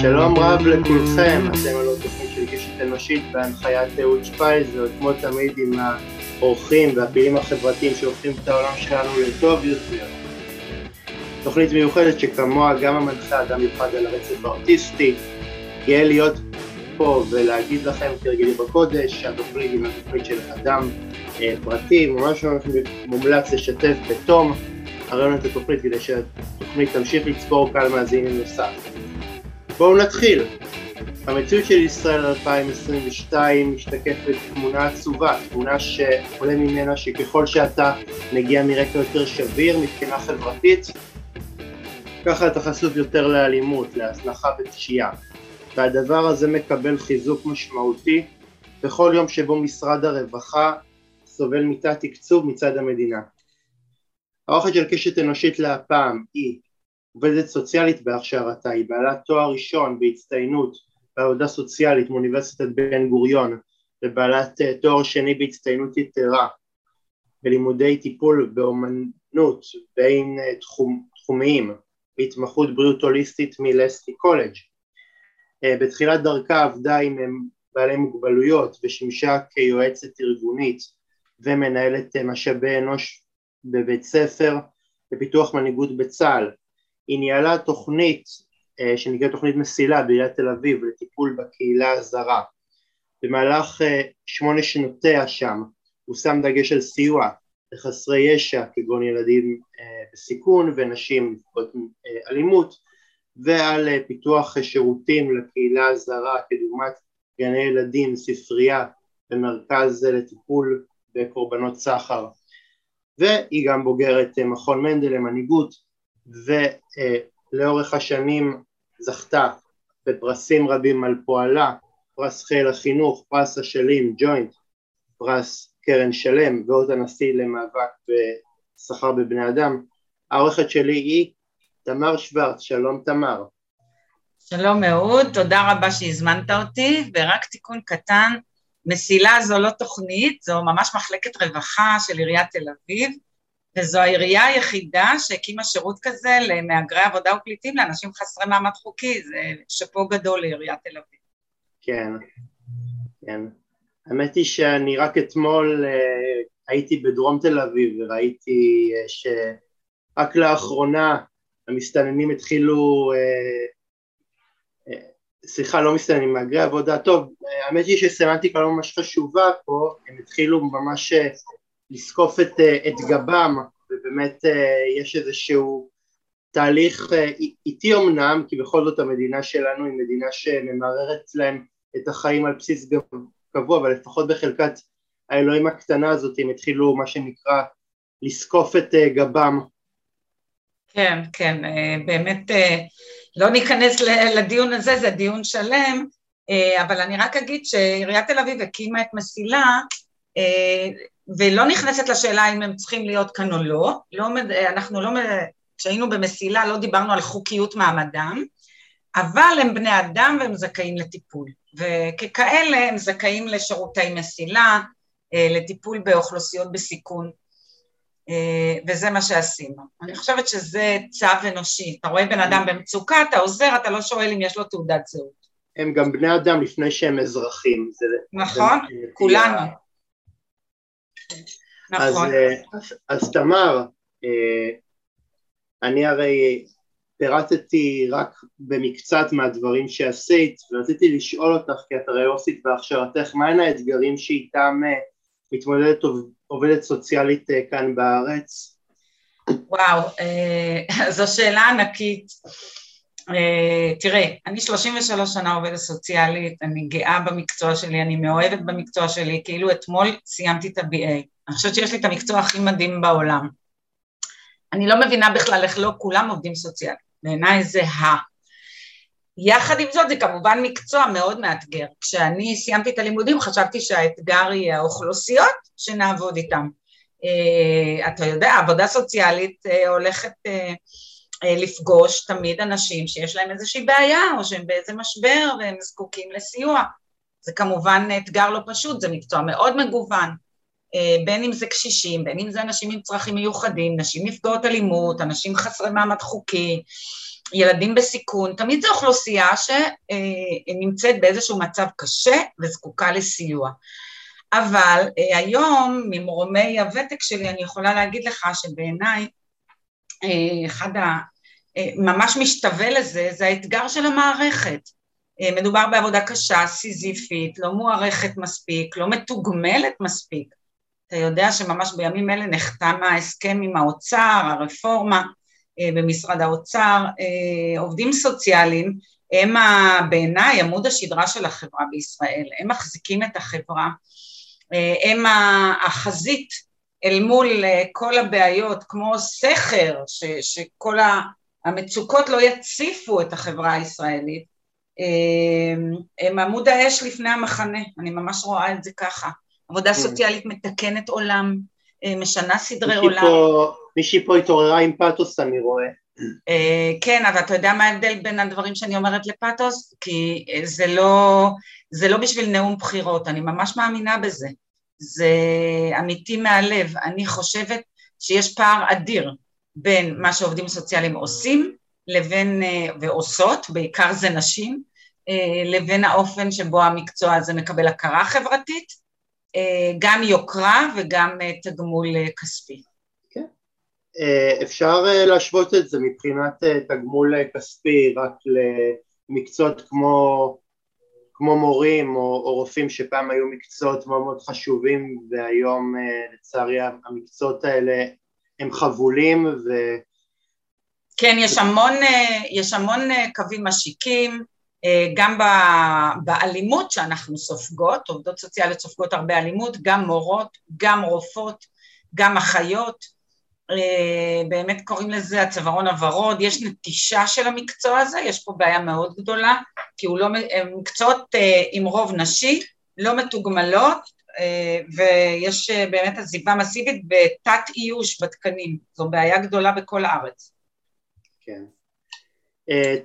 שלום רב לכולכם, אתם על עוד תוכנית של קשת אנושית בהנחיית אהוד שפייזר, כמו תמיד עם האורחים והפעילים החברתיים שהופכים את העולם שלנו לטוב יותר. תוכנית מיוחדת שכמוה גם המנחה אדם מיוחד על הרצף האוטיסטי, גאה להיות פה ולהגיד לכם כרגילי בקודש שהתוכנית היא התוכנית של אדם אה, פרטי, ממש ממש מומלץ לשתף בתום הרעיון את התוכנית כדי שהתוכנית תמשיך לצבור קהל מאזינים נוסף. בואו נתחיל. המציאות של ישראל 2022 משתקפת תמונה עצובה, תמונה שעולה ממנה שככל שאתה מגיע מרקע יותר שביר מבחינה חברתית, ככה אתה חשוף יותר לאלימות, להזנחה ופשיעה. והדבר הזה מקבל חיזוק משמעותי בכל יום שבו משרד הרווחה סובל מתת תקצוב מצד המדינה. האורחת של קשת אנושית להפעם היא עובדת סוציאלית בהכשרתה, היא בעלת תואר ראשון בהצטיינות בעבודה סוציאלית מאוניברסיטת בן גוריון ובעלת אה, תואר שני בהצטיינות יתרה בלימודי טיפול באומנות בין אה, תחום, תחומיים בהתמחות בריאות הוליסטית מלסטי קולג'. אה, בתחילת דרכה עבדה עם בעלי מוגבלויות ושימשה כיועצת ארגונית ומנהלת משאבי אנוש בבית ספר לפיתוח מנהיגות בצה"ל היא ניהלה תוכנית אה, שנקראת תוכנית מסילה בעיריית תל אביב לטיפול בקהילה הזרה. במהלך אה, שמונה שנותיה שם הוא שם דגש על סיוע לחסרי ישע כגון ילדים אה, בסיכון ונשים נפגעות אלימות ועל פיתוח שירותים לקהילה הזרה כדוגמת גני ילדים, ספרייה ומרכז לטיפול בקורבנות סחר והיא גם בוגרת מכון מנדל למנהיגות ולאורך השנים זכתה בפרסים רבים על פועלה, פרס חיל החינוך, פרס אשלים, ג'וינט, פרס קרן שלם ועוד הנשיא למאבק בשכר בבני אדם. העורכת שלי היא תמר שוורץ, שלום תמר. שלום מאוד, תודה רבה שהזמנת אותי, ורק תיקון קטן, מסילה זו לא תוכנית, זו ממש מחלקת רווחה של עיריית תל אביב, וזו העירייה היחידה שהקימה שירות כזה למהגרי עבודה ופליטים לאנשים חסרי מעמד חוקי, זה שאפו גדול לעיריית תל אביב. כן, כן. האמת היא שאני רק אתמול uh, הייתי בדרום תל אביב וראיתי uh, שרק לאחרונה המסתננים התחילו, uh, סליחה, לא מסתננים, מהגרי עבודה, טוב, האמת היא שסמנטיקה לא ממש חשובה פה, הם התחילו ממש לזקוף את, אה, את גבם ובאמת אה, יש איזשהו תהליך אה, איטי אמנם כי בכל זאת המדינה שלנו היא מדינה שממררת להם את החיים על בסיס קבוע אבל לפחות בחלקת האלוהים הקטנה הזאת הם התחילו מה שנקרא לזקוף את גבם. כן, כן, באמת לא ניכנס לדיון הזה, זה דיון שלם, אבל אני רק אגיד שעיריית תל אביב הקימה את מסילה ולא נכנסת לשאלה אם הם צריכים להיות כאן או לא, לא אנחנו לא, כשהיינו במסילה לא דיברנו על חוקיות מעמדם, אבל הם בני אדם והם זכאים לטיפול, וככאלה הם זכאים לשירותי מסילה, אה, לטיפול באוכלוסיות בסיכון, אה, וזה מה שעשינו. אני חושבת שזה צו אנושי, אתה רואה בן אדם במצוקה, אתה עוזר, אתה לא שואל אם יש לו תעודת זהות. הם גם בני אדם לפני שהם אזרחים. זה, נכון, זה, כולנו. נכון. אז, אז, אז תמר, אה, אני הרי פירטתי רק במקצת מהדברים שעשית ורציתי לשאול אותך כי את הרי עושית בהכשרתך מהן האתגרים שאיתם אה, מתמודדת עובדת סוציאלית אה, כאן בארץ? וואו, זו שאלה ענקית. תראה, אני 33 שנה עובדת סוציאלית, אני גאה במקצוע שלי, אני מאוהבת במקצוע שלי, כאילו אתמול סיימתי את ה-BA. אני חושבת שיש לי את המקצוע הכי מדהים בעולם. אני לא מבינה בכלל איך לא כולם עובדים סוציאליים, בעיניי זה ה... יחד עם זאת זה כמובן מקצוע מאוד מאתגר. כשאני סיימתי את הלימודים חשבתי שהאתגר יהיה האוכלוסיות שנעבוד איתן. Uh, אתה יודע, עבודה סוציאלית uh, הולכת uh, לפגוש תמיד אנשים שיש להם איזושהי בעיה או שהם באיזה משבר והם זקוקים לסיוע. זה כמובן אתגר לא פשוט, זה מקצוע מאוד מגוון. אה, בין אם זה קשישים, בין אם זה אנשים עם צרכים מיוחדים, נשים נפגעות אלימות, אנשים חסרי מעמד חוקי, ילדים בסיכון, תמיד זו אוכלוסייה שנמצאת באיזשהו מצב קשה וזקוקה לסיוע. אבל אה, היום, ממרומי הוותק שלי, אני יכולה להגיד לך שבעיניי אה, אחד ה... אה, ממש משתווה לזה, זה האתגר של המערכת. מדובר בעבודה קשה, סיזיפית, לא מוערכת מספיק, לא מתוגמלת מספיק. אתה יודע שממש בימים אלה נחתם ההסכם עם האוצר, הרפורמה במשרד האוצר, עובדים סוציאליים הם בעיניי עמוד השדרה של החברה בישראל, הם מחזיקים את החברה אה, הם החזית אל מול אה, כל הבעיות, כמו סכר, ש, שכל המצוקות לא יציפו את החברה הישראלית, אה, הם עמוד האש לפני המחנה, אני ממש רואה את זה ככה. עבודה כן. סוציאלית מתקנת עולם, משנה סדרי עולם. פה, מישהי פה התעוררה עם פתוס, אני רואה. כן, אבל אתה יודע מה ההבדל בין הדברים שאני אומרת לפתוס? כי זה לא, זה לא בשביל נאום בחירות, אני ממש מאמינה בזה. זה אמיתי מהלב. אני חושבת שיש פער אדיר בין מה שעובדים סוציאליים עושים לבין, ועושות, בעיקר זה נשים, לבין האופן שבו המקצוע הזה מקבל הכרה חברתית, גם יוקרה וגם תגמול כספי. כן. אפשר להשוות את זה מבחינת תגמול כספי רק למקצועות כמו כמו מורים או, או רופאים שפעם היו מקצועות מאוד מאוד חשובים והיום אה, לצערי המקצועות האלה הם חבולים ו... כן, יש המון, אה, יש המון אה, קווים משיקים, גם באלימות שאנחנו סופגות, עובדות סוציאליות סופגות הרבה אלימות, גם מורות, גם רופאות, גם אחיות, באמת קוראים לזה הצווארון הוורוד, יש נטישה של המקצוע הזה, יש פה בעיה מאוד גדולה, כי הוא לא, מקצועות אה, עם רוב נשי, לא מתוגמלות, אה, ויש אה, באמת עזיבה מסיבית בתת איוש בתקנים, זו בעיה גדולה בכל הארץ. כן.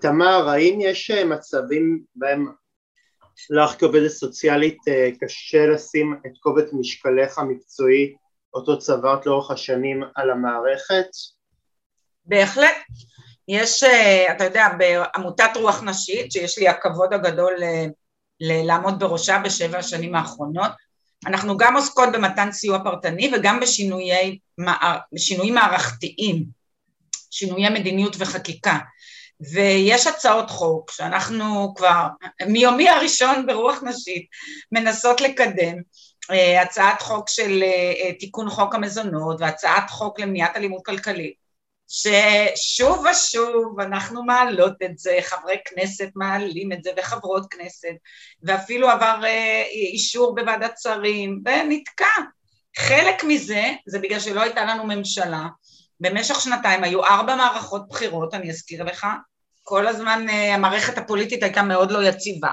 תמר, האם יש מצבים בהם לך כעובדת סוציאלית קשה לשים את כובד משקלך המקצועי אותו צברת לאורך השנים על המערכת? בהחלט. יש, אה, אתה יודע, בעמותת רוח נשית, שיש לי הכבוד הגדול ל- לעמוד בראשה בשבע השנים האחרונות, אנחנו גם עוסקות במתן סיוע פרטני וגם בשינויי, בשינויים מערכתיים, שינויי מדיניות וחקיקה. ויש הצעות חוק שאנחנו כבר מיומי הראשון ברוח נשית מנסות לקדם, אה, הצעת חוק של אה, תיקון חוק המזונות והצעת חוק למניעת אלימות כלכלית, ששוב ושוב אנחנו מעלות את זה, חברי כנסת מעלים את זה וחברות כנסת, ואפילו עבר אה, אישור בוועדת שרים ונתקע. חלק מזה זה בגלל שלא הייתה לנו ממשלה, במשך שנתיים היו ארבע מערכות בחירות, אני אזכיר לך, כל הזמן המערכת הפוליטית הייתה מאוד לא יציבה,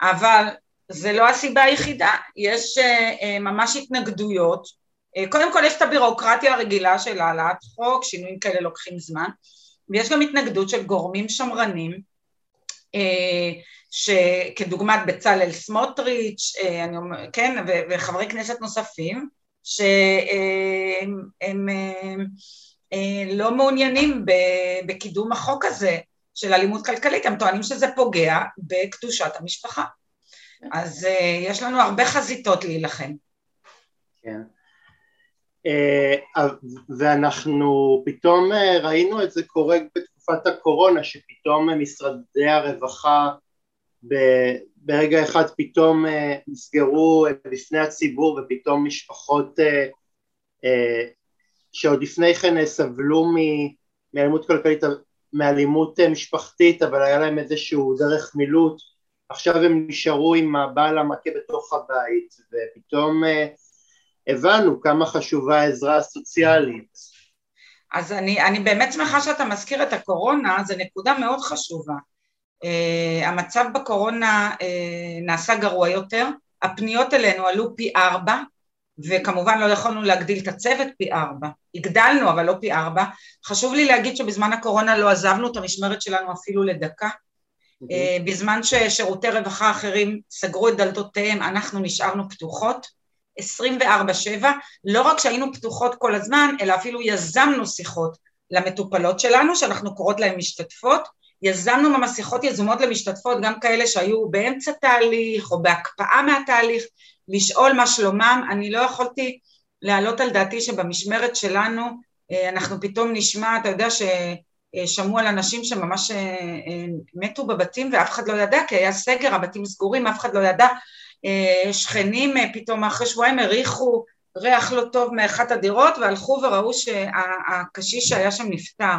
אבל זה לא הסיבה היחידה, יש uh, uh, ממש התנגדויות, uh, קודם כל יש את הבירוקרטיה הרגילה של העלאת חוק, שינויים כאלה לוקחים זמן, ויש גם התנגדות של גורמים שמרנים, uh, שכדוגמת בצלאל סמוטריץ', uh, אני אומר, כן, וחברי כנסת נוספים, שהם uh, uh, לא מעוניינים בקידום החוק הזה של אלימות כלכלית, הם טוענים שזה פוגע בקדושת המשפחה. אז uh, יש לנו הרבה חזיתות להילחם. כן. Uh, ואנחנו פתאום uh, ראינו את זה קורה בתקופת הקורונה, שפתאום משרדי הרווחה ב, ברגע אחד פתאום uh, נסגרו בפני הציבור ופתאום משפחות uh, uh, שעוד לפני כן סבלו מאלימות כלכלית, מאלימות משפחתית, אבל היה להם איזשהו דרך מילוט עכשיו הם נשארו עם הבעל המכה בתוך הבית, ופתאום אה, הבנו כמה חשובה העזרה הסוציאלית. אז אני, אני באמת שמחה שאתה מזכיר את הקורונה, זו נקודה מאוד חשובה. Uh, המצב בקורונה uh, נעשה גרוע יותר, הפניות אלינו עלו פי ארבע, וכמובן לא יכולנו להגדיל את הצוות פי ארבע, הגדלנו אבל לא פי ארבע. חשוב לי להגיד שבזמן הקורונה לא עזבנו את המשמרת שלנו אפילו לדקה, אה, בזמן ששירותי רווחה אחרים סגרו את דלתותיהם, אנחנו נשארנו פתוחות. 24/7, לא רק שהיינו פתוחות כל הזמן, אלא אפילו יזמנו שיחות למטופלות שלנו, שאנחנו קוראות להן משתתפות, יזמנו ממש שיחות יזומות למשתתפות, גם כאלה שהיו באמצע תהליך או בהקפאה מהתהליך, לשאול מה שלומם, אני לא יכולתי להעלות על דעתי שבמשמרת שלנו אה, אנחנו פתאום נשמע, אתה יודע ששמעו על אנשים שממש אה, אה, מתו בבתים ואף אחד לא ידע כי היה סגר, הבתים סגורים, אף אחד לא ידע, שכנים פתאום אחרי שבועיים הריחו ריח לא טוב מאחת הדירות והלכו וראו שהקשיש שהיה שם נפטר.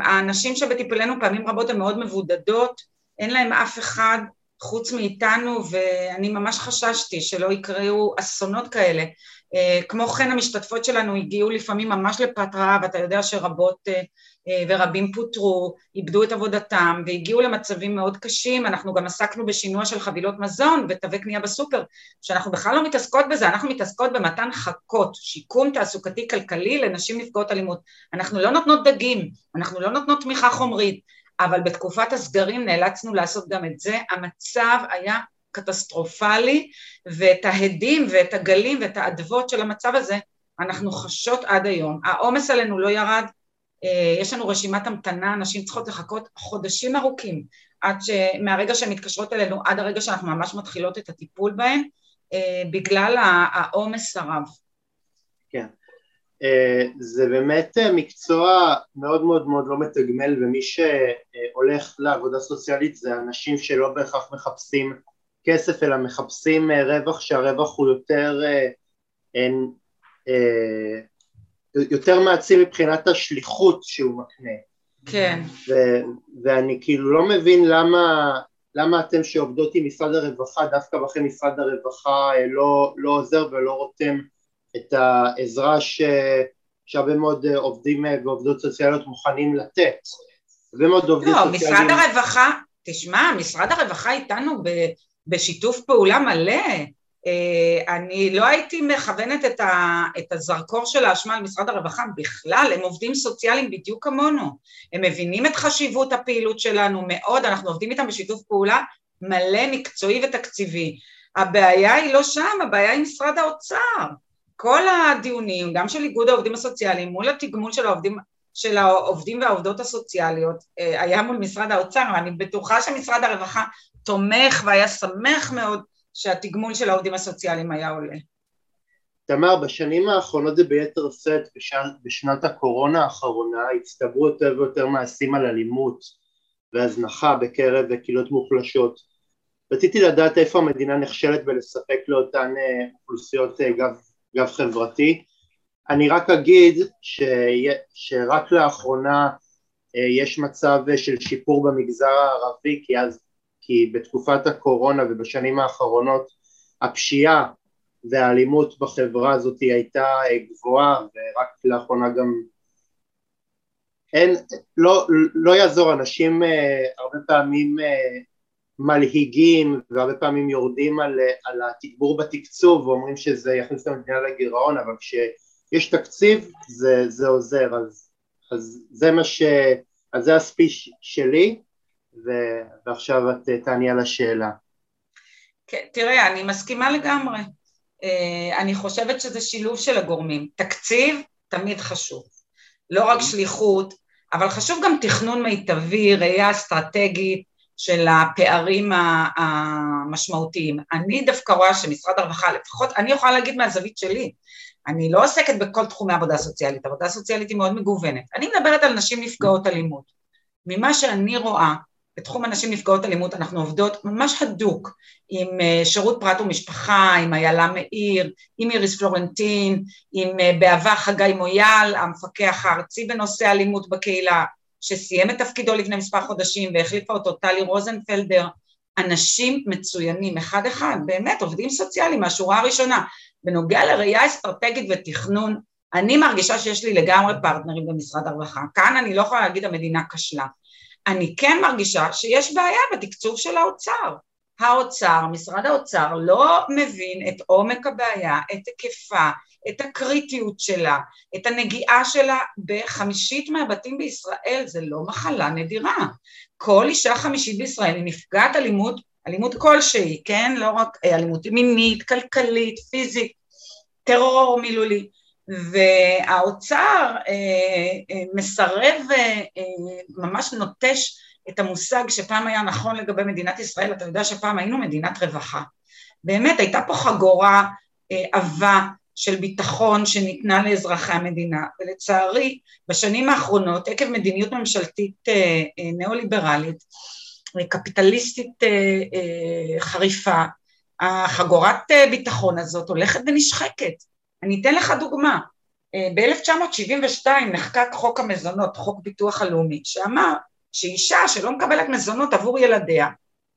האנשים שבטיפולנו פעמים רבות הן מאוד מבודדות, אין להם אף אחד חוץ מאיתנו ואני ממש חששתי שלא יקראו אסונות כאלה אה, כמו כן המשתתפות שלנו הגיעו לפעמים ממש לפת רעב, אתה יודע שרבות אה, אה, ורבים פוטרו, איבדו את עבודתם והגיעו למצבים מאוד קשים, אנחנו גם עסקנו בשינוע של חבילות מזון ותווי קנייה בסופר, שאנחנו בכלל לא מתעסקות בזה, אנחנו מתעסקות במתן חכות, שיקום תעסוקתי כלכלי לנשים נפגעות אלימות, אנחנו לא נותנות דגים, אנחנו לא נותנות תמיכה חומרית, אבל בתקופת הסגרים נאלצנו לעשות גם את זה, המצב היה קטסטרופלי, ואת ההדים ואת הגלים ואת האדוות של המצב הזה אנחנו חשות עד היום. העומס עלינו לא ירד, אה, יש לנו רשימת המתנה, נשים צריכות לחכות חודשים ארוכים עד ש... מהרגע שהן מתקשרות אלינו עד הרגע שאנחנו ממש מתחילות את הטיפול בהן, אה, בגלל העומס הרב. כן. אה, זה באמת מקצוע מאוד מאוד מאוד לא מתגמל ומי שהולך לעבודה סוציאלית זה אנשים שלא בהכרח מחפשים כסף אלא מחפשים אה, רווח שהרווח הוא יותר אה, אין, אה, יותר מעצים מבחינת השליחות שהוא מקנה. כן. ו- ואני כאילו לא מבין למה, למה אתם שעובדות עם משרד הרווחה, דווקא בכם משרד הרווחה לא, לא עוזר ולא רותם את העזרה ש, שהרבה מאוד עובדים ועובדות סוציאליות מוכנים לתת. הרבה מאוד עובדים לא, סוציאליים... משרד הרווחה, תשמע, משרד הרווחה איתנו ב... בשיתוף פעולה מלא. אה, אני לא הייתי מכוונת את, ה, את הזרקור של האשמה על משרד הרווחה בכלל, הם עובדים סוציאליים בדיוק כמונו, הם מבינים את חשיבות הפעילות שלנו מאוד, אנחנו עובדים איתם בשיתוף פעולה מלא מקצועי ותקציבי. הבעיה היא לא שם, הבעיה היא משרד האוצר. כל הדיונים, גם של איגוד העובדים הסוציאליים מול התגמול של העובדים, של העובדים והעובדות הסוציאליות, אה, היה מול משרד האוצר, ואני בטוחה שמשרד הרווחה תומך והיה שמח מאוד שהתגמול של העובדים הסוציאליים היה עולה. תמר, בשנים האחרונות זה ביתר שאת, בשנת הקורונה האחרונה הצטברו יותר ויותר מעשים על אלימות והזנחה בקרב קהילות מוחלשות. רציתי לדעת איפה המדינה נכשלת בלספק לאותן אה, אוכלוסיות אה, גב, גב חברתי. אני רק אגיד ש, שרק לאחרונה אה, יש מצב של שיפור במגזר הערבי, כי אז כי בתקופת הקורונה ובשנים האחרונות הפשיעה והאלימות בחברה הזאת הייתה אה, גבוהה ורק לאחרונה גם אין, לא, לא יעזור, אנשים אה, הרבה פעמים אה, מלהיגים והרבה פעמים יורדים על, על התגבור בתקצוב ואומרים שזה יכניס את המדינה לגירעון אבל כשיש תקציב זה, זה עוזר. אז, אז זה מה ש... אז זה הספיש שלי ו- ועכשיו את אה, תעני על השאלה. כן, תראה, אני מסכימה לגמרי. אה, אני חושבת שזה שילוב של הגורמים. תקציב תמיד חשוב. לא רק שליחות, אבל חשוב גם תכנון מיטבי, ראייה אסטרטגית של הפערים המשמעותיים. אני דווקא רואה שמשרד הרווחה, לפחות אני יכולה להגיד מהזווית שלי, אני לא עוסקת בכל תחומי עבודה סוציאלית, עבודה סוציאלית היא מאוד מגוונת. אני מדברת על נשים נפגעות אלימות. ממה שאני רואה, בתחום הנשים נפגעות אלימות אנחנו עובדות ממש הדוק עם אה, שירות פרט ומשפחה, עם איילה מאיר, עם איריס פלורנטין, עם אה, בעבר חגי מויאל, המפקח הארצי בנושא אלימות בקהילה, שסיים את תפקידו לפני מספר חודשים והחליפה אותו טלי רוזנפלדר, אנשים מצוינים, אחד אחד, באמת עובדים סוציאליים מהשורה הראשונה. בנוגע לראייה אסטרטגית ותכנון, אני מרגישה שיש לי לגמרי פרטנרים במשרד הרווחה. כאן אני לא יכולה להגיד המדינה כשלה. אני כן מרגישה שיש בעיה בתקצוב של האוצר. האוצר, משרד האוצר לא מבין את עומק הבעיה, את היקפה, את הקריטיות שלה, את הנגיעה שלה בחמישית מהבתים בישראל, זה לא מחלה נדירה. כל אישה חמישית בישראל היא נפגעת אלימות, אלימות כלשהי, כן? לא רק אה, אלימות מינית, כלכלית, פיזית, טרור מילולי. והאוצר אה, אה, מסרב, אה, ממש נוטש את המושג שפעם היה נכון לגבי מדינת ישראל, אתה יודע שפעם היינו מדינת רווחה. באמת הייתה פה חגורה עבה של ביטחון שניתנה לאזרחי המדינה, ולצערי בשנים האחרונות עקב מדיניות ממשלתית ניאו-ליברלית, קפיטליסטית חריפה, החגורת ביטחון הזאת הולכת ונשחקת. אני אתן לך דוגמה, אה, ב-1972 נחקק חוק המזונות, חוק ביטוח הלאומי, שאמר שאישה שלא מקבלת מזונות עבור ילדיה,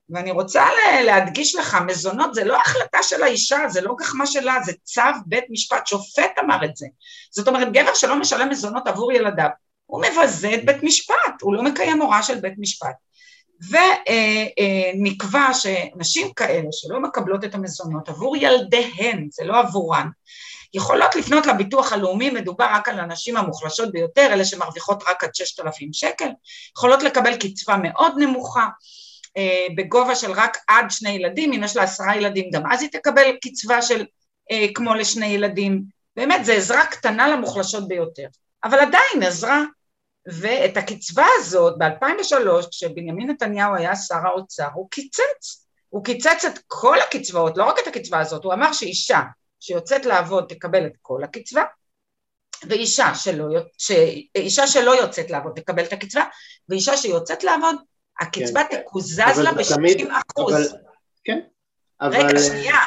ואני רוצה להדגיש לך, מזונות זה לא החלטה של האישה, זה לא גחמה שלה, זה צו בית משפט, שופט אמר את זה. זאת אומרת, גבר שלא משלם מזונות עבור ילדיו, הוא מבזה את בית משפט, הוא לא מקיים הוראה של בית משפט. ונקבע שנשים כאלה שלא מקבלות את המזונות עבור ילדיהן, זה לא עבורן, יכולות לפנות לביטוח הלאומי, מדובר רק על הנשים המוחלשות ביותר, אלה שמרוויחות רק עד 6,000 שקל, יכולות לקבל קצבה מאוד נמוכה, אה, בגובה של רק עד שני ילדים, אם יש לה עשרה ילדים גם אז היא תקבל קצבה של אה, כמו לשני ילדים, באמת זו עזרה קטנה למוחלשות ביותר, אבל עדיין עזרה, ואת הקצבה הזאת ב-2003 כשבנימין נתניהו היה שר האוצר הוא קיצץ, הוא קיצץ את כל הקצבאות, לא רק את הקצבה הזאת, הוא אמר שאישה שיוצאת לעבוד תקבל את כל הקצבה, ואישה שלא, ש... אישה שלא יוצאת לעבוד תקבל את הקצבה, ואישה שיוצאת לעבוד, הקצבה כן. תקוזז לה ב-60 אחוז. כן, אבל... רגע, שנייה,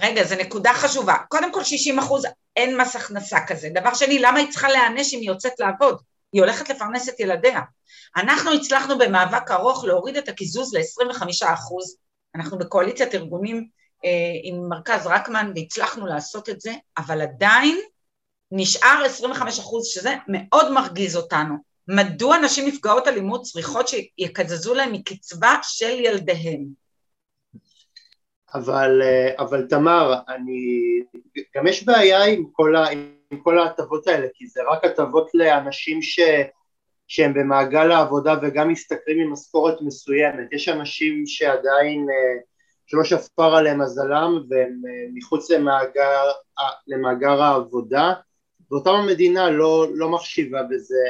רגע, זו נקודה חשובה. קודם כל 60 אחוז, אין מס הכנסה כזה. דבר שני, למה היא צריכה להיענש אם היא יוצאת לעבוד? היא הולכת לפרנס את ילדיה. אנחנו הצלחנו במאבק ארוך להוריד את הקיזוז ל-25 אחוז. אנחנו בקואליציית ארגונים עם מרכז רקמן והצלחנו לעשות את זה, אבל עדיין נשאר 25 אחוז שזה מאוד מרגיז אותנו. מדוע נשים נפגעות אלימות צריכות שיקזזו להן מקצבה של ילדיהן? אבל, אה, אבל תמר, אני, גם יש בעיה עם כל, עם ההטבות האלה, כי זה רק הטבות לאנשים ש, שהם במעגל העבודה וגם משתכרים ממשכורת מסוימת. יש אנשים שעדיין אה, שלא שפר עליהם מזלם והם אה, מחוץ למאגר, למאגר העבודה. ואותם המדינה לא, לא מחשיבה בזה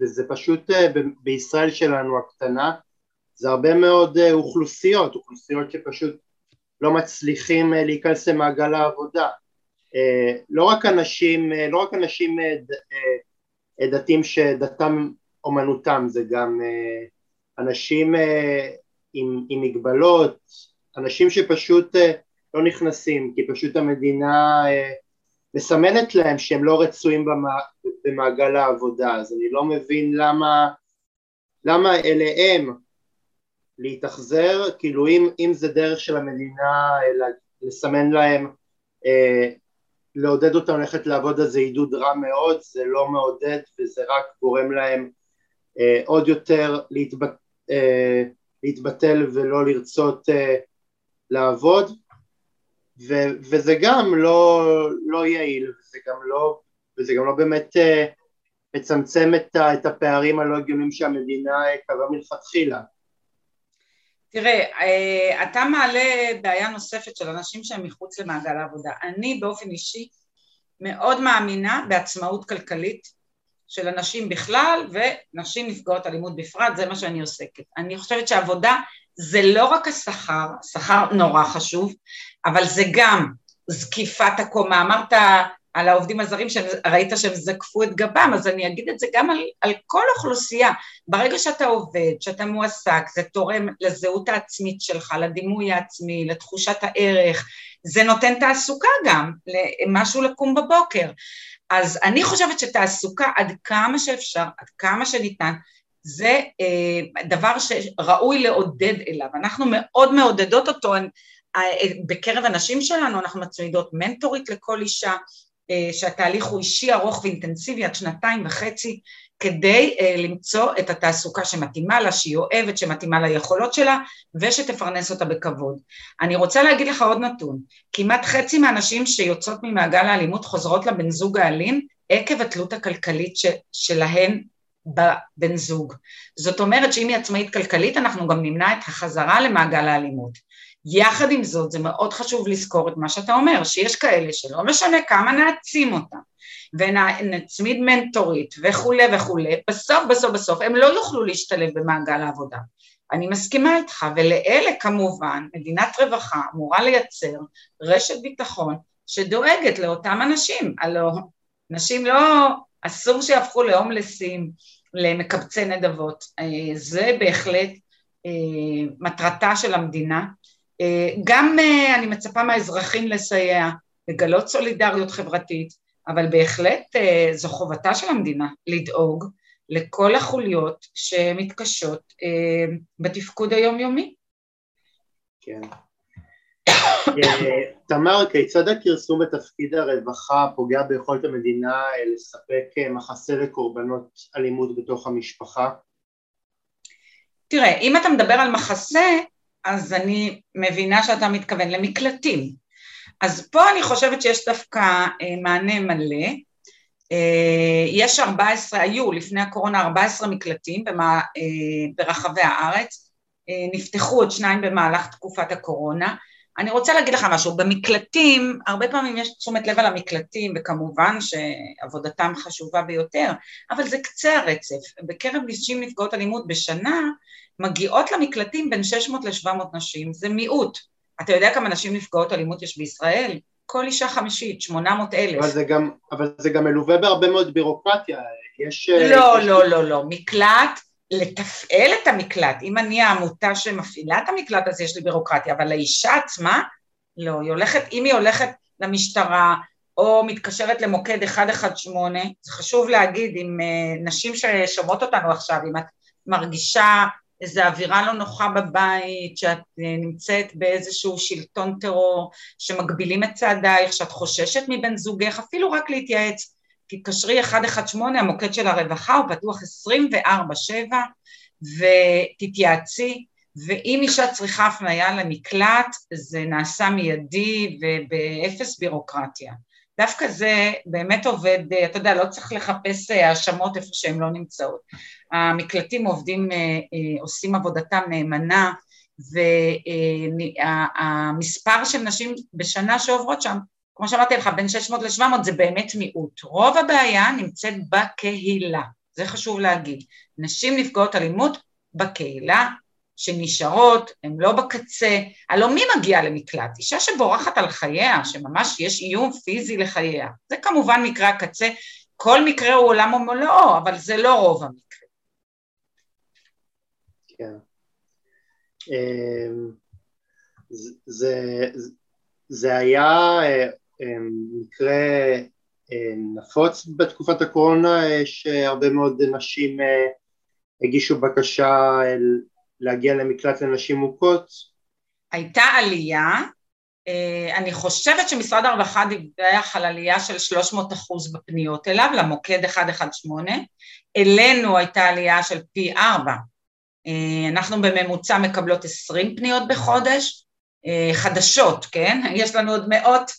וזה פשוט אה, בישראל שלנו הקטנה. זה הרבה מאוד אה, אוכלוסיות, אוכלוסיות שפשוט לא מצליחים להיכנס למעגל העבודה. לא רק אנשים, לא רק אנשים דתיים שדתם אומנותם זה גם אנשים עם, עם מגבלות אנשים שפשוט אה, לא נכנסים כי פשוט המדינה אה, מסמנת להם שהם לא רצויים במעגל העבודה. אז אני לא מבין למה למה אליהם להתאכזר? כאילו אם, אם זה דרך של המדינה אה, לסמן להם לעודד אותם ללכת לעבוד אז זה עידוד רע מאוד זה לא מעודד וזה רק גורם להם עוד יותר להתבט, להתבטל ולא לרצות לעבוד ו, וזה גם לא, לא יעיל וזה גם לא, וזה גם לא באמת uh, מצמצם את, את הפערים הלא הגיונים שהמדינה קבעה מלכתחילה. תראה, אה, אתה מעלה בעיה נוספת של אנשים שהם מחוץ למעגל העבודה. אני באופן אישי מאוד מאמינה בעצמאות כלכלית של אנשים בכלל ונשים נפגעות אלימות בפרט, זה מה שאני עוסקת. אני חושבת שעבודה זה לא רק השכר, שכר נורא חשוב, אבל זה גם זקיפת הקומה, אמרת על העובדים הזרים שראית שהם זקפו את גבם, אז אני אגיד את זה גם על, על כל אוכלוסייה. ברגע שאתה עובד, שאתה מועסק, זה תורם לזהות העצמית שלך, לדימוי העצמי, לתחושת הערך, זה נותן תעסוקה גם, למשהו לקום בבוקר. אז אני חושבת שתעסוקה עד כמה שאפשר, עד כמה שניתן, זה אה, דבר שראוי לעודד אליו, אנחנו מאוד מעודדות אותו אה, בקרב הנשים שלנו, אנחנו מצמידות מנטורית לכל אישה, אה, שהתהליך הוא אישי ארוך ואינטנסיבי עד שנתיים וחצי כדי למצוא את התעסוקה שמתאימה לה, שהיא אוהבת, שמתאימה ליכולות שלה ושתפרנס אותה בכבוד. אני רוצה להגיד לך עוד נתון, כמעט חצי מהנשים שיוצאות ממעגל האלימות חוזרות לבן זוג האלים עקב התלות הכלכלית שלהן בבן זוג. זאת אומרת שאם היא עצמאית כלכלית אנחנו גם נמנע את החזרה למעגל האלימות. יחד עם זאת זה מאוד חשוב לזכור את מה שאתה אומר, שיש כאלה שלא משנה כמה נעצים אותם ונצמיד מנטורית וכולי וכולי, בסוף בסוף בסוף הם לא יוכלו להשתלב במעגל העבודה. אני מסכימה איתך, ולאלה כמובן מדינת רווחה אמורה לייצר רשת ביטחון שדואגת לאותם אנשים, הלוא נשים לא, אסור שיהפכו להומלסים, למקבצי נדבות, אה, זה בהחלט אה, מטרתה של המדינה. אה, גם אני מצפה מהאזרחים לסייע, לגלות סולידריות חברתית, אבל בהחלט זו חובתה של המדינה לדאוג לכל החוליות שמתקשות בתפקוד היומיומי. כן. תמר, כיצד הכרסום בתפקיד הרווחה פוגע ביכולת המדינה אה, לספק אה, מחסה לקורבנות אלימות בתוך המשפחה? תראה, אם אתה מדבר על מחסה, אז אני מבינה שאתה מתכוון למקלטים. אז פה אני חושבת שיש דווקא אה, מענה מלא. יש 14, היו לפני הקורונה 14 מקלטים ברחבי הארץ, נפתחו עוד שניים במהלך תקופת הקורונה. אני רוצה להגיד לך משהו, במקלטים, הרבה פעמים יש תשומת לב על המקלטים, וכמובן שעבודתם חשובה ביותר, אבל זה קצה הרצף. בקרב נשים נפגעות אלימות בשנה, מגיעות למקלטים בין 600 ל-700 נשים, זה מיעוט. אתה יודע כמה נשים נפגעות אלימות יש בישראל? כל אישה חמישית, 800 אלף. אבל זה גם, אבל זה גם מלווה בהרבה מאוד בירוקרטיה, יש... לא, יש... לא, לא, לא, מקלט לתפעל את המקלט, אם אני העמותה שמפעילה את המקלט אז יש לי בירוקרטיה, אבל לאישה עצמה, לא, היא הולכת, אם היא הולכת למשטרה או מתקשרת למוקד 118, זה חשוב להגיד, אם uh, נשים ששומעות אותנו עכשיו, אם את מרגישה איזו אווירה לא נוחה בבית, שאת uh, נמצאת באיזשהו שלטון טרור, שמגבילים את צעדייך, שאת חוששת מבן זוגך, אפילו רק להתייעץ תתקשרי 118, המוקד של הרווחה הוא פתוח 24-7 ותתייעצי, ואם אישה צריכה הפניה למקלט זה נעשה מיידי ובאפס בירוקרטיה. דווקא זה באמת עובד, אתה יודע, לא צריך לחפש האשמות איפה שהן לא נמצאות. המקלטים עובדים, אה, אה, עושים עבודתם נאמנה, והמספר של נשים בשנה שעוברות שם כמו שאמרתי לך, בין 600 ל-700 זה באמת מיעוט. רוב הבעיה נמצאת בקהילה, זה חשוב להגיד. נשים נפגעות אלימות בקהילה, שנשארות, הן לא בקצה. הלוא מי מגיע למקלט? אישה שבורחת על חייה, שממש יש איום פיזי לחייה. זה כמובן מקרה הקצה, כל מקרה הוא עולם ומלואו, אבל זה לא רוב המקרה. כן. אמ, זה, זה היה אה, מקרה אה, נפוץ בתקופת הקורונה, שהרבה מאוד נשים אה, הגישו בקשה להגיע למקלט לנשים מוכות. הייתה עלייה, אה, אני חושבת שמשרד הרווחה דיווח על עלייה של 300 אחוז בפניות אליו, למוקד 118, אלינו הייתה עלייה של פי ארבע, אנחנו בממוצע מקבלות 20 פניות בחודש, חדשות, כן? יש לנו עוד מאות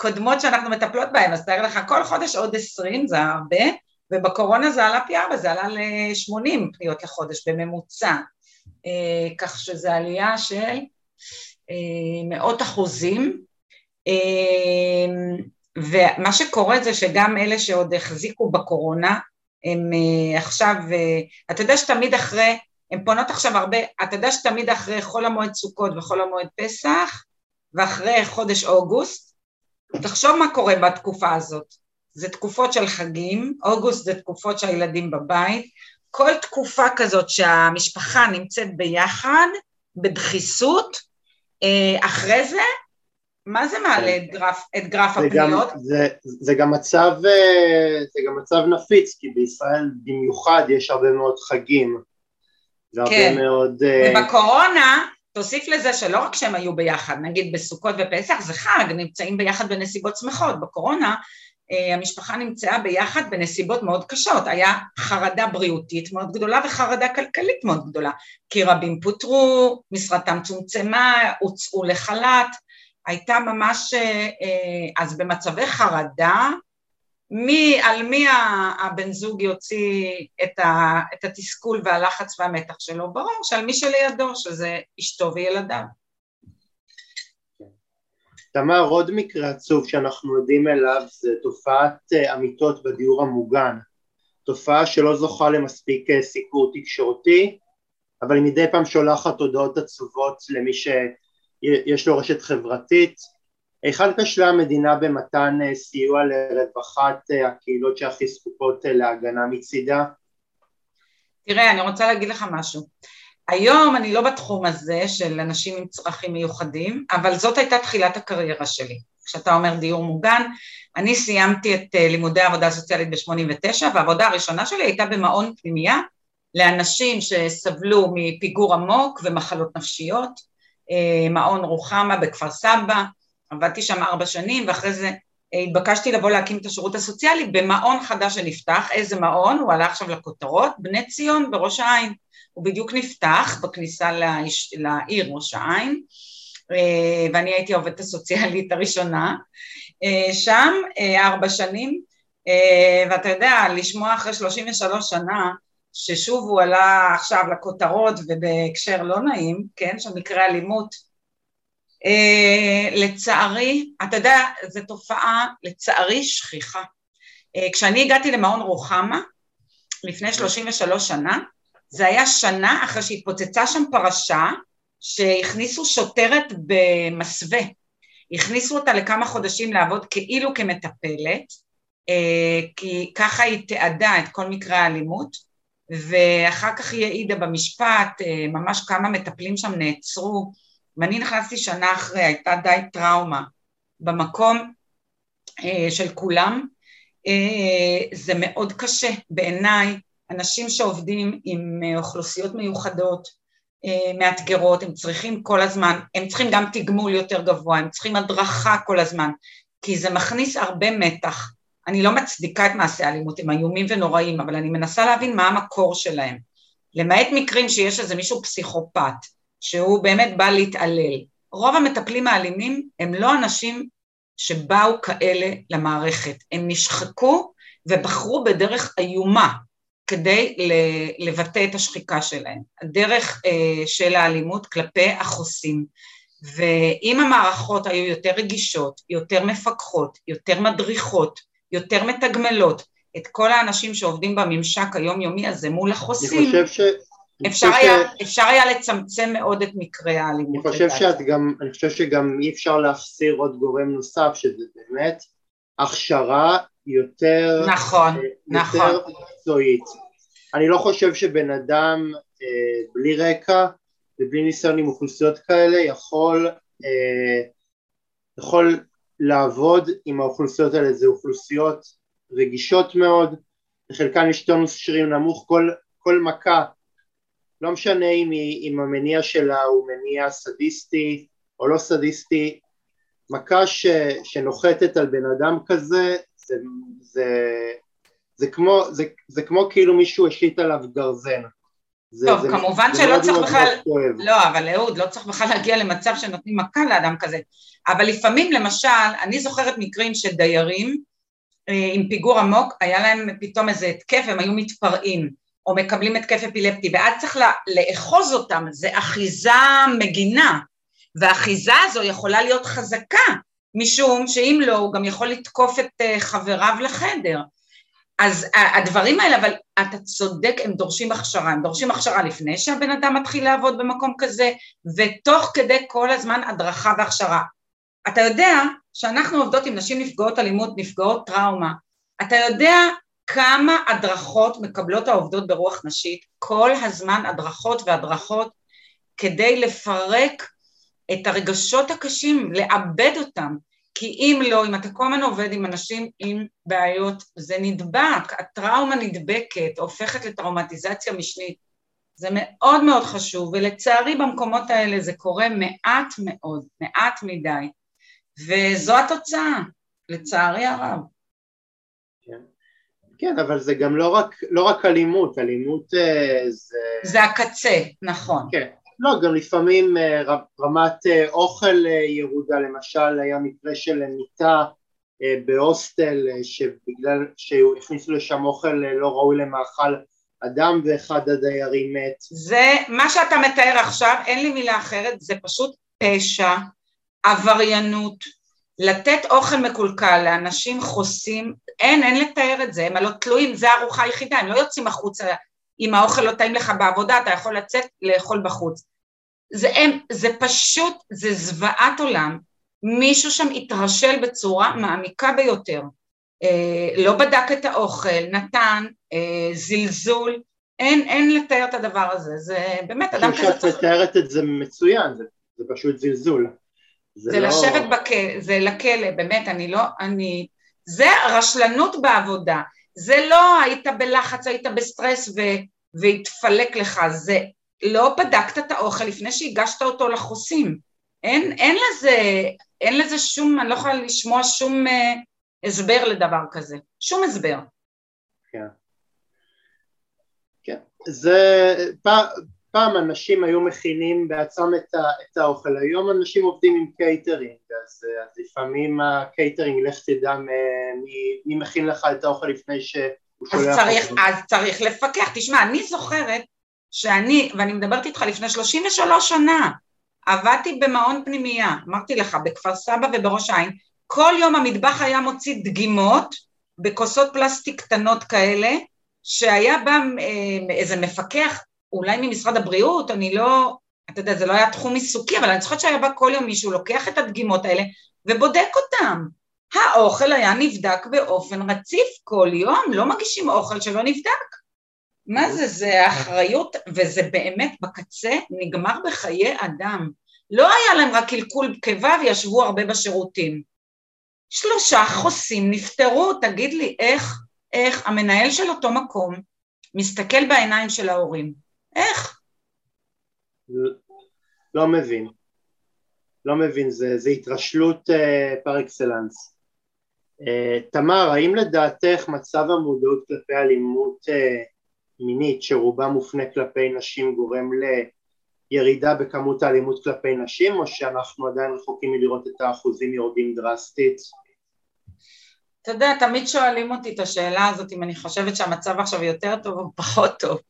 קודמות שאנחנו מטפלות בהן, אז תאר לך כל חודש עוד עשרים, זה הרבה, ובקורונה זה עלה פי ארבע, זה עלה ל-80 פניות לחודש בממוצע, אה, כך שזו עלייה של אה, מאות אחוזים, אה, ומה שקורה זה שגם אלה שעוד החזיקו בקורונה, הם עכשיו, אתה יודע שתמיד אחרי, הן פונות עכשיו הרבה, אתה יודע שתמיד אחרי חול המועד סוכות וחול המועד פסח, ואחרי חודש אוגוסט, תחשוב מה קורה בתקופה הזאת, זה תקופות של חגים, אוגוסט זה תקופות שהילדים בבית, כל תקופה כזאת שהמשפחה נמצאת ביחד, בדחיסות, אה, אחרי זה, מה זה מעלה את גרף, את גרף זה הפניות? גם, זה, זה, גם מצב, אה, זה גם מצב נפיץ, כי בישראל במיוחד יש הרבה מאוד חגים, והרבה כן. מאוד... אה, ובקורונה תוסיף לזה שלא רק שהם היו ביחד, נגיד בסוכות ופסח זה חג, נמצאים ביחד בנסיבות שמחות, בקורונה אה, המשפחה נמצאה ביחד בנסיבות מאוד קשות, היה חרדה בריאותית מאוד גדולה וחרדה כלכלית מאוד גדולה, כי רבים פוטרו, משרתם צומצמה, הוצאו לחל"ת, הייתה ממש, אה, אה, אז במצבי חרדה מי, על מי הבן זוג יוציא את, ה, את התסכול והלחץ והמתח שלו? ברור שעל מי שלידו, שזה אשתו וילדיו. תמר, עוד מקרה עצוב שאנחנו יודעים אליו זה תופעת אה, אמיתות בדיור המוגן. תופעה שלא זוכה למספיק אה, סיקור תקשורתי, אבל היא מדי פעם שולחת הודעות עצובות למי שיש לו רשת חברתית. היכן כשלה המדינה במתן אה, סיוע לרווחת הקהילות שהכי זקוקות להגנה מצידה? תראה, אני רוצה להגיד לך משהו. היום אני לא בתחום הזה של אנשים עם צרכים מיוחדים, אבל זאת הייתה תחילת הקריירה שלי. כשאתה אומר דיור מוגן, אני סיימתי את אה, לימודי העבודה הסוציאלית ב-89, והעבודה הראשונה שלי הייתה במעון פנימייה לאנשים שסבלו מפיגור עמוק ומחלות נפשיות, אה, מעון רוחמה בכפר סבא, עבדתי שם ארבע שנים, ואחרי זה אה, התבקשתי לבוא להקים את השירות הסוציאלי במעון חדש שנפתח, איזה מעון? הוא עלה עכשיו לכותרות, בני ציון בראש העין. הוא בדיוק נפתח בכניסה לאיש, לעיר ראש העין, אה, ואני הייתי העובדת הסוציאלית הראשונה אה, שם ארבע שנים, ואתה יודע, לשמוע אחרי 33 שנה ששוב הוא עלה עכשיו לכותרות ובהקשר לא נעים, כן, של מקרה אלימות, לצערי, אתה יודע, זו תופעה לצערי שכיחה. כשאני הגעתי למעון רוחמה לפני 33 שנה, זה היה שנה אחרי שהתפוצצה שם פרשה שהכניסו שוטרת במסווה, הכניסו אותה לכמה חודשים לעבוד כאילו כמטפלת, אה, כי ככה היא תיעדה את כל מקרי האלימות, ואחר כך היא העידה במשפט, אה, ממש כמה מטפלים שם נעצרו, ואני נכנסתי שנה אחרי, הייתה די טראומה במקום אה, של כולם, זה מאוד קשה בעיניי אנשים שעובדים עם אה, אוכלוסיות מיוחדות, אה, מאתגרות, הם צריכים כל הזמן, הם צריכים גם תגמול יותר גבוה, הם צריכים הדרכה כל הזמן, כי זה מכניס הרבה מתח. אני לא מצדיקה את מעשי האלימות, הם איומים ונוראים, אבל אני מנסה להבין מה המקור שלהם. למעט מקרים שיש איזה מישהו פסיכופת, שהוא באמת בא להתעלל. רוב המטפלים האלימים הם לא אנשים שבאו כאלה למערכת, הם נשחקו ובחרו בדרך איומה, כדי לבטא את השחיקה שלהם, הדרך אה, של האלימות כלפי החוסים. ואם המערכות היו יותר רגישות, יותר מפקחות, יותר מדריכות, יותר מתגמלות את כל האנשים שעובדים בממשק היומיומי הזה מול החוסים, אני חושב ש... אפשר, היה, ש... אפשר היה לצמצם מאוד את מקרי האלימות. אני חושב, שאת גם, אני חושב שגם אי אפשר להחסיר עוד גורם נוסף, שזה באמת הכשרה יותר, נכון, אה, נכון. יותר מקצועית. אני לא חושב שבן אדם אה, בלי רקע ובלי ניסיון עם אוכלוסיות כאלה יכול, אה, יכול לעבוד עם האוכלוסיות האלה, זה אוכלוסיות רגישות מאוד, לחלקן יש טונוס שרירים נמוך, כל, כל מכה, לא משנה אם, היא, אם המניע שלה הוא מניע סדיסטי או לא סדיסטי, מכה ש, שנוחתת על בן אדם כזה זה, זה, זה כמו, זה, זה כמו כאילו מישהו השית עליו גרזן. זה, טוב, זה, כמובן זה שלא צריך בכלל, לא, אבל אהוד, לא צריך בכלל להגיע למצב שנותנים מכה לאדם כזה, אבל לפעמים למשל, אני זוכרת מקרים של דיירים אה, עם פיגור עמוק, היה להם פתאום איזה התקף, הם היו מתפרעים, או מקבלים התקף אפילפטי, ואז צריך לה, לאחוז אותם, זה אחיזה מגינה, והאחיזה הזו יכולה להיות חזקה, משום שאם לא, הוא גם יכול לתקוף את אה, חבריו לחדר. אז הדברים האלה, אבל אתה צודק, הם דורשים הכשרה, הם דורשים הכשרה לפני שהבן אדם מתחיל לעבוד במקום כזה, ותוך כדי כל הזמן הדרכה והכשרה. אתה יודע שאנחנו עובדות עם נשים נפגעות אלימות, נפגעות טראומה, אתה יודע כמה הדרכות מקבלות העובדות ברוח נשית, כל הזמן הדרכות והדרכות כדי לפרק את הרגשות הקשים, לעבד אותם, כי אם לא, אם אתה כל הזמן עובד עם אנשים עם בעיות, זה נדבק, הטראומה נדבקת, הופכת לטראומטיזציה משנית. זה מאוד מאוד חשוב, ולצערי במקומות האלה זה קורה מעט מאוד, מעט מדי, וזו התוצאה, לצערי הרב. כן, אבל זה גם לא רק, לא רק אלימות, אלימות אה, זה... זה הקצה, נכון. כן, לא, גם לפעמים אה, רמת אה, אוכל ירודה, למשל היה מקרה של מיטה בהוסטל שבגלל שהכניסו לשם אוכל לא ראוי למאכל אדם ואחד הדיירים מת. זה, מה שאתה מתאר עכשיו, אין לי מילה אחרת, זה פשוט פשע, עבריינות, לתת אוכל מקולקל לאנשים חוסים, אין, אין לתאר את זה, הם הלא תלויים, זה הארוחה היחידה, הם לא יוצאים החוצה, אם האוכל לא טעים לך בעבודה, אתה יכול לצאת לאכול בחוץ. זה, הם, זה פשוט, זה זוועת עולם, מישהו שם התרשל בצורה מעמיקה ביותר, אה, לא בדק את האוכל, נתן, אה, זלזול, אין, אין לתאר את הדבר הזה, זה באמת אדם כזה. אני חושבת שאת מתארת את זה מצוין, זה, זה פשוט זלזול. זה, זה לא... לשבת בכלא, זה לכלא, באמת, אני לא, אני... זה רשלנות בעבודה, זה לא היית בלחץ, היית בסטרס ו... והתפלק לך, זה לא בדקת את האוכל לפני שהגשת אותו לחוסים. אין, אין לזה, אין לזה שום, אני לא יכולה לשמוע שום אה, הסבר לדבר כזה, שום הסבר. כן. כן. זה, פעם, פעם אנשים היו מכינים בעצמם את, ה, את האוכל, היום אנשים עובדים עם קייטרינג, אז, אז לפעמים הקייטרינג, לך תדע מי, מי מכין לך את האוכל לפני שהוא שולח אותו. אז צריך לפקח, תשמע, אני זוכרת שאני, ואני מדברת איתך לפני 33 שנה, עבדתי במעון פנימייה, אמרתי לך, בכפר סבא ובראש העין, כל יום המטבח היה מוציא דגימות בכוסות פלסטיק קטנות כאלה, שהיה בה אה, איזה מפקח, אולי ממשרד הבריאות, אני לא, אתה יודע, זה לא היה תחום עיסוקי, אבל אני זוכרת שהיה בא כל יום מישהו, לוקח את הדגימות האלה ובודק אותם. האוכל היה נבדק באופן רציף כל יום, לא מגישים אוכל שלא נבדק. מה זה, זה אחריות, וזה באמת בקצה נגמר בחיי אדם. לא היה להם רק קלקול קיבה וישבו הרבה בשירותים. שלושה חוסים נפטרו, תגיד לי איך, איך המנהל של אותו מקום מסתכל בעיניים של ההורים, איך? לא מבין, לא מבין, זה, זה התרשלות uh, פר אקסלנס. Uh, תמר, האם לדעתך מצב המודעות כלפי אלימות uh, מינית שרובה מופנה כלפי נשים גורם לירידה בכמות האלימות כלפי נשים או שאנחנו עדיין רחוקים מלראות את האחוזים יורדים דרסטית? אתה יודע, תמיד שואלים אותי את השאלה הזאת אם אני חושבת שהמצב עכשיו יותר טוב או פחות טוב.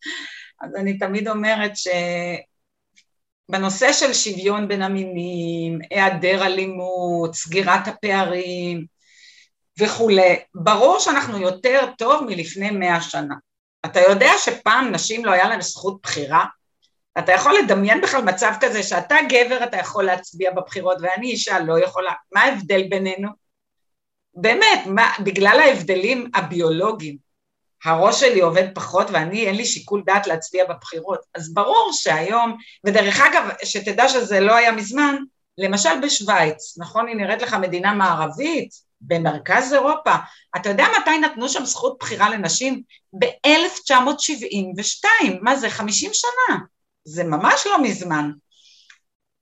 אז אני תמיד אומרת שבנושא של שוויון בין המינים, היעדר אלימות, סגירת הפערים וכולי, ברור שאנחנו יותר טוב מלפני מאה שנה. אתה יודע שפעם נשים לא היה להן זכות בחירה? אתה יכול לדמיין בכלל מצב כזה שאתה גבר, אתה יכול להצביע בבחירות ואני אישה לא יכולה, מה ההבדל בינינו? באמת, מה, בגלל ההבדלים הביולוגיים, הראש שלי עובד פחות ואני, אין לי שיקול דעת להצביע בבחירות. אז ברור שהיום, ודרך אגב, שתדע שזה לא היה מזמן, למשל בשוויץ, נכון, היא נראית לך מדינה מערבית, במרכז אירופה. אתה יודע מתי נתנו שם זכות בחירה לנשים? ב-1972, מה זה, 50 שנה? זה ממש לא מזמן.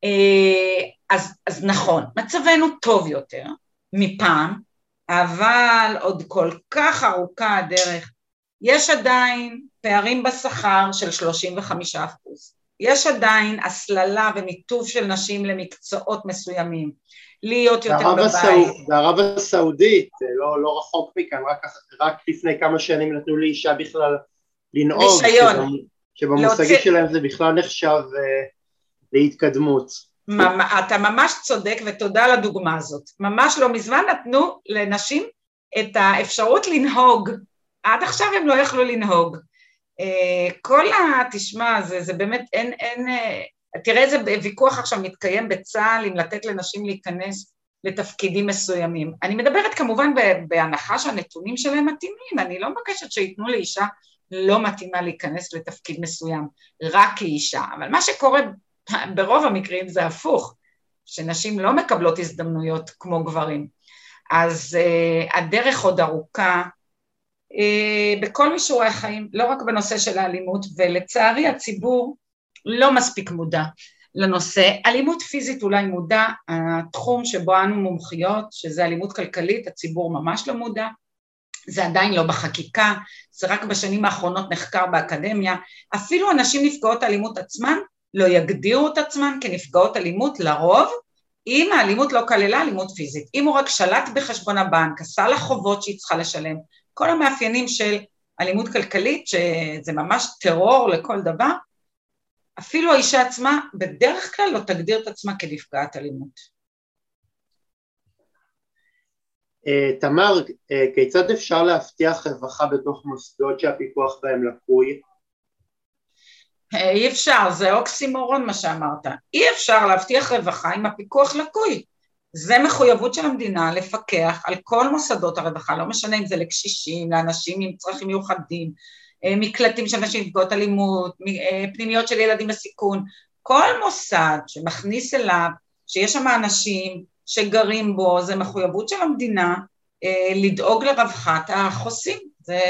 אה, אז, אז נכון, מצבנו טוב יותר מפעם, אבל עוד כל כך ארוכה הדרך. יש עדיין פערים בשכר של 35 אחוז. יש עדיין הסללה ומיטוב של נשים למקצועות מסוימים. להיות יותר בבית. בערב הסעודית, לא, לא רחוק מכאן, רק, רק לפני כמה שנים נתנו לאישה בכלל לנהוג. רישיון. שבמושגים להוציא... שלהם זה בכלל נחשב uh, להתקדמות. אתה ממש צודק ותודה על הדוגמה הזאת. ממש לא מזמן נתנו לנשים את האפשרות לנהוג. עד עכשיו הם לא יכלו לנהוג. Uh, כל ה... תשמע, זה, זה באמת, אין, אין, אה, תראה איזה ויכוח עכשיו מתקיים בצה"ל אם לתת לנשים להיכנס לתפקידים מסוימים. אני מדברת כמובן בהנחה שהנתונים שלהם מתאימים, אני לא מבקשת שייתנו לאישה לא מתאימה להיכנס לתפקיד מסוים רק כאישה, אבל מה שקורה ברוב המקרים זה הפוך, שנשים לא מקבלות הזדמנויות כמו גברים. אז uh, הדרך עוד ארוכה בכל מישורי החיים, לא רק בנושא של האלימות, ולצערי הציבור לא מספיק מודע לנושא. אלימות פיזית אולי מודע, התחום שבו אנו מומחיות, שזה אלימות כלכלית, הציבור ממש לא מודע, זה עדיין לא בחקיקה, זה רק בשנים האחרונות נחקר באקדמיה, אפילו אנשים נפגעות אלימות עצמן לא יגדירו את עצמן כנפגעות אלימות לרוב, אם האלימות לא כללה אלימות פיזית, אם הוא רק שלט בחשבון הבנק, עשה לה חובות שהיא צריכה לשלם, כל המאפיינים של אלימות כלכלית, שזה ממש טרור לכל דבר, אפילו האישה עצמה בדרך כלל לא תגדיר את עצמה כנפגעת אלימות. תמר, כיצד אפשר להבטיח רווחה בתוך מוסדות שהפיקוח בהם לקוי? אי אפשר, זה אוקסימורון מה שאמרת. אי אפשר להבטיח רווחה אם הפיקוח לקוי. זה מחויבות של המדינה לפקח על כל מוסדות הרווחה, לא משנה אם זה לקשישים, לאנשים עם צרכים מיוחדים, אה, מקלטים של נשים נפגעות אלימות, אה, פנימיות של ילדים בסיכון, כל מוסד שמכניס אליו, שיש שם אנשים שגרים בו, זה מחויבות של המדינה אה, לדאוג לרווחת החוסים, זה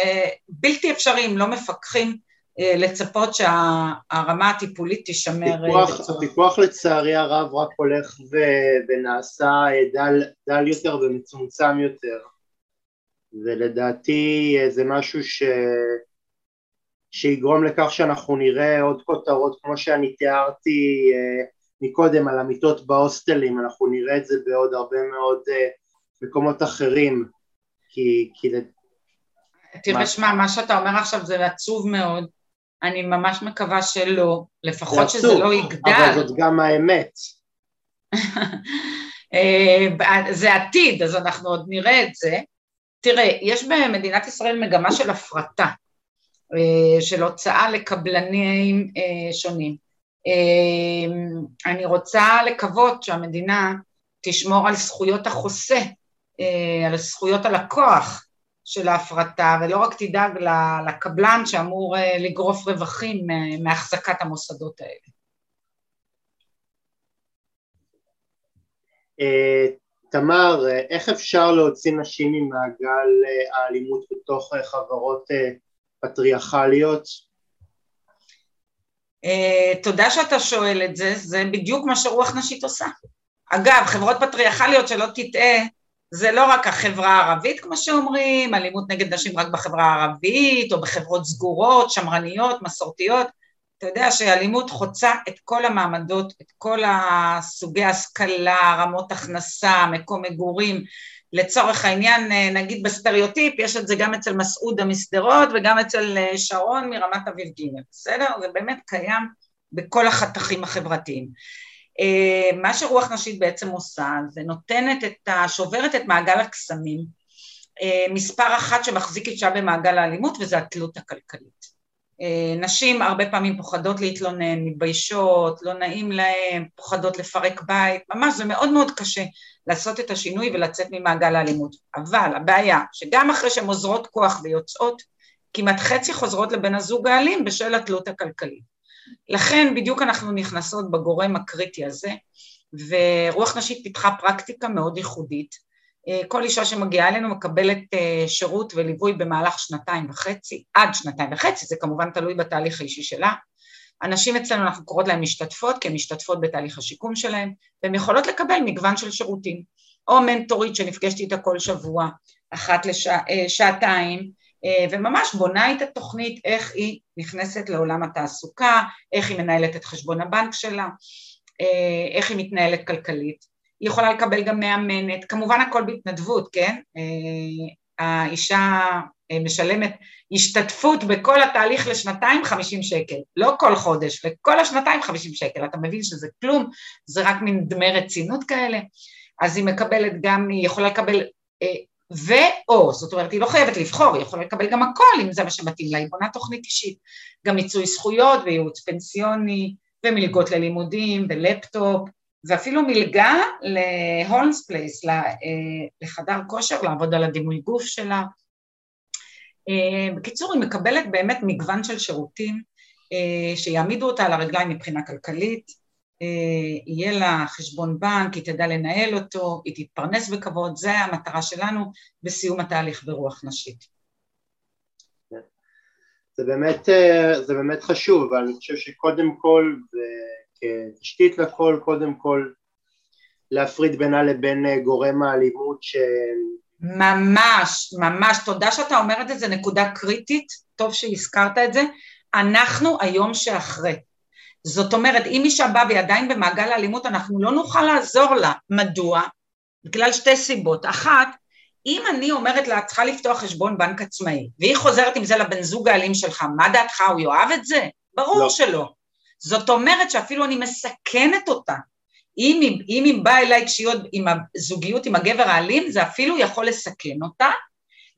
בלתי אפשרי אם לא מפקחים לצפות שהרמה הטיפולית תישמר הפיקוח, בצורה. הפיקוח לצערי הרב רק הולך ו, ונעשה דל, דל יותר ומצומצם יותר. ולדעתי זה משהו ש... שיגרום לכך שאנחנו נראה עוד כותרות כמו שאני תיארתי אה, מקודם על המיטות בהוסטלים, אנחנו נראה את זה בעוד הרבה מאוד אה, מקומות אחרים. כי... כי... תראה, שמע, מה שאתה אומר עכשיו זה עצוב מאוד, אני ממש מקווה שלא, לפחות שזה לא יגדל. אבל זאת גם האמת. אה, זה עתיד, אז אנחנו עוד נראה את זה. תראה, יש במדינת ישראל מגמה של הפרטה. אה, של הוצאה לקבלנים אה, שונים. אני רוצה לקוות שהמדינה תשמור על זכויות החוסה, על זכויות הלקוח של ההפרטה, ולא רק תדאג לקבלן שאמור לגרוף רווחים מהחזקת המוסדות האלה. תמר, איך אפשר להוציא נשים ממעגל האלימות בתוך חברות פטריארכליות? תודה שאתה שואל את זה, זה בדיוק מה שרוח נשית עושה. אגב, חברות פטריארכליות, שלא תטעה, זה לא רק החברה הערבית, כמו שאומרים, אלימות נגד נשים רק בחברה הערבית, או בחברות סגורות, שמרניות, מסורתיות. אתה יודע שאלימות חוצה את כל המעמדות, את כל הסוגי השכלה, רמות הכנסה, מקום מגורים, לצורך העניין, אה, נגיד בסטריאוטיפ, יש את זה גם אצל מסעודה משדרות וגם אצל אה, שרון מרמת אביב ג', בסדר? זה באמת קיים בכל החתכים החברתיים. אה, מה שרוח נשית בעצם עושה, זה נותנת את ה... שוברת את מעגל הקסמים, מספר אחת שמחזיק אישה במעגל האלימות, וזה התלות הכלכלית. נשים הרבה פעמים פוחדות להתלונן, מתביישות, לא נעים להן, פוחדות לפרק בית, ממש זה מאוד מאוד קשה לעשות את השינוי ולצאת ממעגל האלימות. אבל הבעיה שגם אחרי שהן עוזרות כוח ויוצאות, כמעט חצי חוזרות לבן הזוג האלים בשל התלות הכלכלית. לכן בדיוק אנחנו נכנסות בגורם הקריטי הזה, ורוח נשית פיתחה פרקטיקה מאוד ייחודית. אה, כל אישה שמגיעה אלינו מקבלת אה, שירות וליווי במהלך שנתיים וחצי, עד שנתיים וחצי, זה כמובן תלוי בתהליך האישי שלה, הנשים אצלנו, אנחנו קוראות להן משתתפות, כי הן משתתפות בתהליך השיקום שלהן, והן יכולות לקבל מגוון של שירותים. או מנטורית שנפגשת איתה כל שבוע, אחת לשעתיים, לשע, אה, וממש בונה את התוכנית איך היא נכנסת לעולם התעסוקה, איך היא מנהלת את חשבון הבנק שלה, אה, איך היא מתנהלת כלכלית. היא יכולה לקבל גם מאמנת, כמובן הכל בהתנדבות, כן? אה, האישה אה, משלמת השתתפות בכל התהליך לשנתיים 50 שקל, לא כל חודש, לכל השנתיים 50 שקל, אתה מבין שזה כלום, זה רק מין דמי רצינות כאלה, אז היא מקבלת גם, היא יכולה לקבל אה, ואו, זאת אומרת היא לא חייבת לבחור, היא יכולה לקבל גם הכל אם זה מה שמתאים לה, היא בונה תוכנית אישית, גם מיצוי זכויות וייעוץ פנסיוני ומלגות ללימודים ולפטופ ואפילו מלגה פלייס, אה, לחדר כושר, לעבוד על הדימוי גוף שלה, אה, בקיצור, היא מקבלת באמת מגוון של שירותים אה, שיעמידו אותה על הרגליים מבחינה כלכלית, יהיה לה חשבון בנק, היא תדע לנהל אותו, היא תתפרנס בכבוד, זה המטרה שלנו בסיום התהליך ברוח נשית. זה באמת, זה באמת חשוב, אבל אני חושב שקודם כל, כתשתית לכל, קודם כל להפריד בינה לבין גורם האלימות ש... ממש, ממש, תודה שאתה אומר את זה, זו נקודה קריטית, טוב שהזכרת את זה, אנחנו היום שאחרי. זאת אומרת, אם אישה באה והיא עדיין במעגל האלימות, אנחנו לא נוכל לעזור לה. מדוע? בגלל שתי סיבות. אחת, אם אני אומרת לה, צריכה לפתוח חשבון בנק עצמאי, והיא חוזרת עם זה לבן זוג האלים שלך, מה דעתך, הוא יאהב את זה? ברור לא. שלא. זאת אומרת שאפילו אני מסכנת אותה. אם היא, אם היא באה אליי כשהיא עם הזוגיות עם הגבר האלים, זה אפילו יכול לסכן אותה.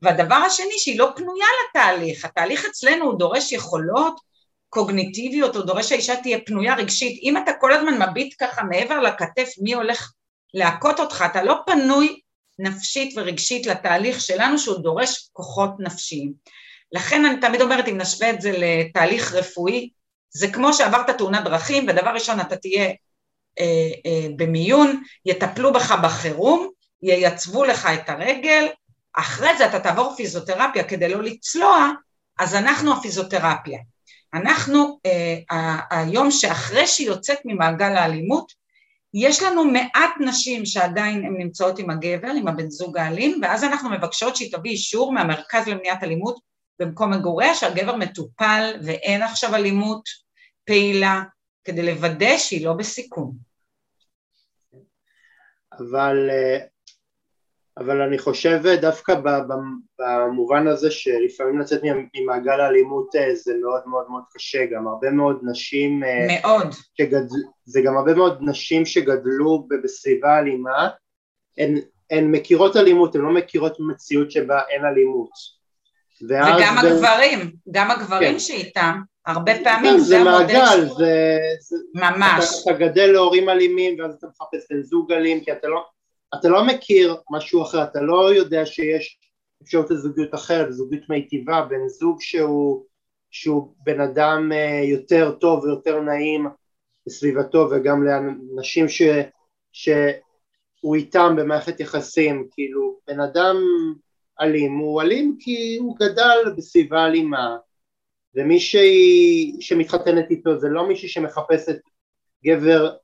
והדבר השני, שהיא לא פנויה לתהליך. התהליך אצלנו הוא דורש יכולות קוגניטיביות, הוא דורש שהאישה תהיה פנויה רגשית. אם אתה כל הזמן מביט ככה מעבר לכתף מי הולך להכות אותך, אתה לא פנוי נפשית ורגשית לתהליך שלנו שהוא דורש כוחות נפשיים. לכן אני תמיד אומרת, אם נשווה את זה לתהליך רפואי, זה כמו שעברת תאונת דרכים, ודבר ראשון אתה תהיה אה, אה, במיון, יטפלו בך בחירום, ייצבו לך את הרגל, אחרי זה אתה תעבור פיזיותרפיה כדי לא לצלוע, אז אנחנו הפיזיותרפיה. אנחנו, אה, היום שאחרי שהיא יוצאת ממעגל האלימות, יש לנו מעט נשים שעדיין הן נמצאות עם הגבר, עם הבן זוג האלים, ואז אנחנו מבקשות שהיא תביא אישור מהמרכז למניעת אלימות במקום מגוריה, שהגבר מטופל ואין עכשיו אלימות פעילה, כדי לוודא שהיא לא בסיכון. אבל, אה, אבל אני חושב דווקא במובן הזה שלפעמים לצאת ממעגל האלימות אה, זה מאוד מאוד מאוד קשה, גם הרבה מאוד נשים... אה, מאוד. שגדל, זה גם הרבה מאוד נשים שגדלו בסביבה אלימה, הן, הן מכירות אלימות, הן לא מכירות מציאות שבה אין אלימות. וגם ב... הגברים, גם הגברים כן. שאיתם, הרבה פעמים זה, זה מעגל, זה, זה... ממש. אתה, אתה גדל להורים אלימים ואז אתה מחפש בן זוג אלים, כי אתה לא, אתה לא מכיר משהו אחר, אתה לא יודע שיש אפשרות לזוגיות אחרת, זוגיות מיטיבה, בן זוג שהוא, שהוא בן אדם אה, יותר טוב ויותר נעים בסביבתו וגם לאנשים ש, שהוא איתם במערכת יחסים, כאילו בן אדם אלים הוא אלים כי הוא גדל בסביבה אלימה ומי שמתחתנת איתו זה לא מישהי שמחפשת גבר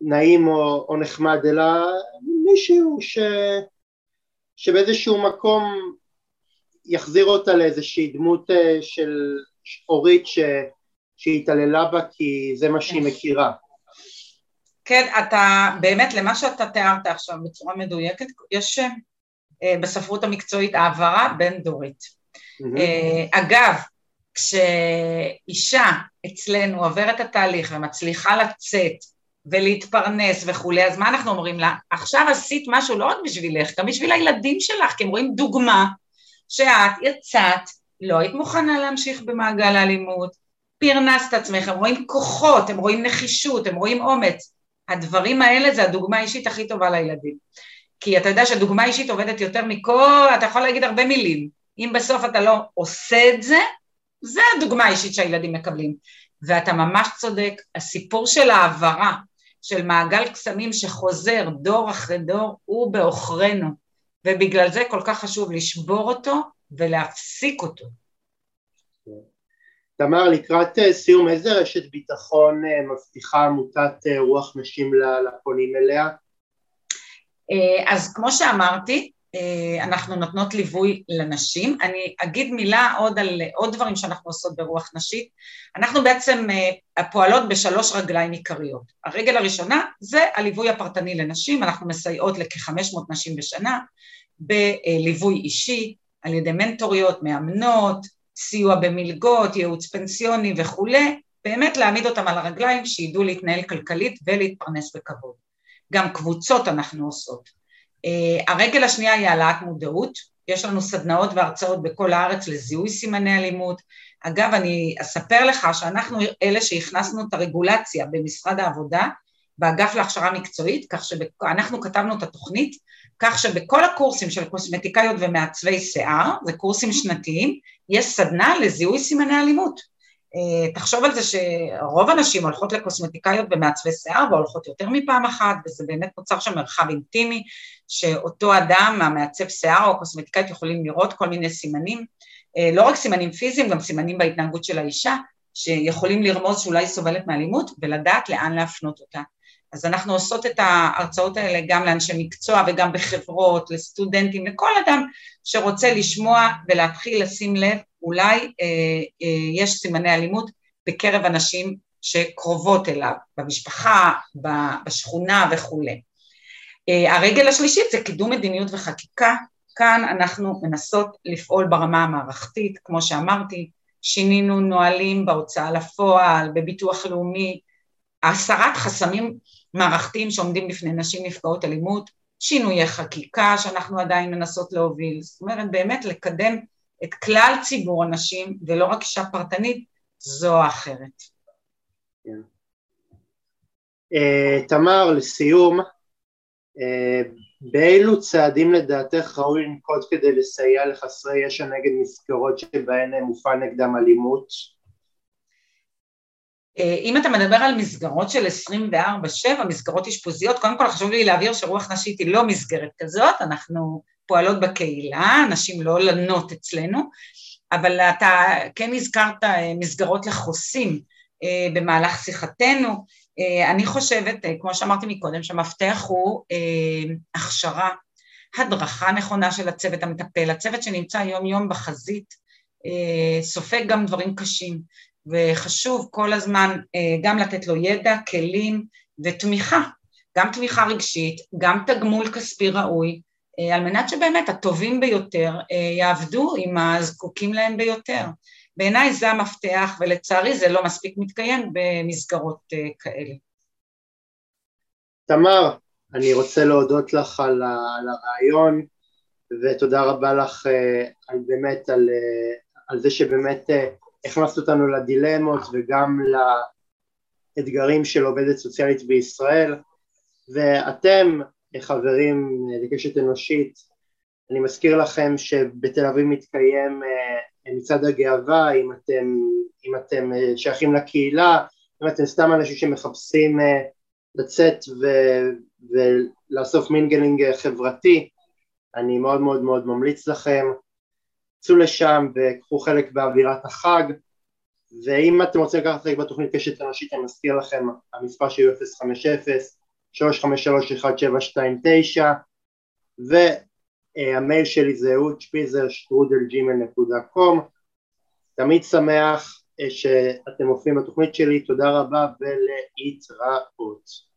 נעים או, או נחמד אלא מישהו ש, שבאיזשהו מקום יחזיר אותה לאיזושהי דמות אה, של אורית ש, שהתעללה בה כי זה מה שהיא מכירה. כן, אתה באמת למה שאתה תיארת עכשיו בצורה מדויקת, יש אה, בספרות המקצועית העברה בין דורית. Mm-hmm. אגב, כשאישה אצלנו עוברת את התהליך ומצליחה לצאת ולהתפרנס וכולי, אז מה אנחנו אומרים לה? עכשיו עשית משהו לא רק בשבילך, גם בשביל הילדים שלך, כי הם רואים דוגמה שאת יצאת, לא היית מוכנה להמשיך במעגל האלימות, פרנסת עצמך, הם רואים כוחות, הם רואים נחישות, הם רואים אומץ. הדברים האלה זה הדוגמה האישית הכי טובה לילדים. כי אתה יודע שדוגמה אישית עובדת יותר מכל, אתה יכול להגיד הרבה מילים, אם בסוף אתה לא עושה את זה, זה הדוגמה האישית שהילדים מקבלים. ואתה ממש צודק, הסיפור של העברה, של מעגל קסמים שחוזר דור אחרי דור, הוא בעוכרינו, ובגלל זה כל כך חשוב לשבור אותו ולהפסיק אותו. תמר, לקראת אה, סיום, איזה רשת ביטחון אה, מבטיחה עמותת אה, רוח נשים לפונים אליה? אז כמו שאמרתי, אנחנו נותנות ליווי לנשים. אני אגיד מילה עוד על עוד דברים שאנחנו עושות ברוח נשית. אנחנו בעצם אה, פועלות בשלוש רגליים עיקריות. הרגל הראשונה זה הליווי הפרטני לנשים, אנחנו מסייעות לכ-500 נשים בשנה בליווי אישי על ידי מנטוריות, מאמנות, סיוע במלגות, ייעוץ פנסיוני וכולי, באמת להעמיד אותם על הרגליים שידעו להתנהל כלכלית ולהתפרנס בכבוד. גם קבוצות אנחנו עושות. Uh, הרגל השנייה היא העלאת מודעות, יש לנו סדנאות והרצאות בכל הארץ לזיהוי סימני אלימות. אגב, אני אספר לך שאנחנו אלה שהכנסנו את הרגולציה במשרד העבודה, באגף להכשרה מקצועית, כך שאנחנו כתבנו את התוכנית, כך שבכל הקורסים של קוסמטיקאיות ומעצבי שיער, זה קורסים שנתיים, יש סדנה לזיהוי סימני אלימות. אה, תחשוב על זה שרוב הנשים הולכות לקוסמטיקאיות ומעצבי שיער והולכות יותר מפעם אחת וזה באמת נוצר שם מרחב אינטימי שאותו אדם, המעצב שיער או הקוסמטיקאית יכולים לראות כל מיני סימנים, אה, לא רק סימנים פיזיים, גם סימנים בהתנהגות של האישה שיכולים לרמוז שאולי סובלת מאלימות ולדעת לאן להפנות אותה. אז אנחנו עושות את ההרצאות האלה גם לאנשי מקצוע וגם בחברות, לסטודנטים, לכל אדם שרוצה לשמוע ולהתחיל לשים לב אולי אה, אה, יש סימני אלימות בקרב אנשים שקרובות אליו, במשפחה, בשכונה וכולי. אה, הרגל השלישית זה קידום מדיניות וחקיקה, כאן אנחנו מנסות לפעול ברמה המערכתית, כמו שאמרתי, שינינו נהלים בהוצאה לפועל, בביטוח לאומי, הסרת חסמים מערכתיים שעומדים בפני נשים נפגעות אלימות, שינויי חקיקה שאנחנו עדיין מנסות להוביל, זאת אומרת באמת לקדם את כלל ציבור הנשים ולא רק אישה פרטנית זו או אחרת. כן. Uh, תמר, לסיום, uh, באילו צעדים לדעתך ראוי לנקוט כדי לסייע לחסרי ישע נגד מסגרות שבהן מופעל נגדם אלימות? אה, אם אתה מדבר על מסגרות של 24-7, מסגרות אשפוזיות, קודם כל חשוב לי להבהיר שרוח נשית היא לא מסגרת כזאת, אנחנו פועלות בקהילה, נשים לא לנות אצלנו, אבל אתה כן הזכרת אה, מסגרות לחוסים אה, במהלך שיחתנו, אני חושבת, כמו שאמרתי מקודם, שהמפתח הוא הכשרה, הדרכה נכונה של הצוות המטפל, הצוות שנמצא יום יום בחזית, סופג גם דברים קשים, וחשוב כל הזמן אה, גם לתת לו ידע, כלים ותמיכה, גם תמיכה רגשית, גם תגמול כספי ראוי, אה, על מנת שבאמת הטובים ביותר אה, יעבדו עם הזקוקים להם ביותר. בעיניי זה המפתח, ולצערי זה לא מספיק מתקיים במסגרות כאלה. תמר, אני רוצה להודות לך על, על הרעיון, ותודה רבה לך על באמת, על, על זה שבאמת הכנסת אותנו לדילמות וגם לאתגרים של עובדת סוציאלית בישראל ואתם חברים לקשת אנושית. אני מזכיר לכם שבתל אביב מתקיים אה, מצעד הגאווה אם אתם, אם אתם אה, שייכים לקהילה אם אתם סתם אנשים שמחפשים אה, לצאת ו, ולאסוף mingling חברתי אני מאוד מאוד מאוד ממליץ לכם. צאו לשם וקחו חלק באווירת החג. ואם אתם רוצים לקחת חלק בתוכנית קשת אנושית אני מזכיר לכם המספר שלי הוא 050-353-1729 והמייל שלי זה אהוד שפיזר שטרודל gmail.com תמיד שמח שאתם מופיעים בתוכנית שלי, תודה רבה ולהתראות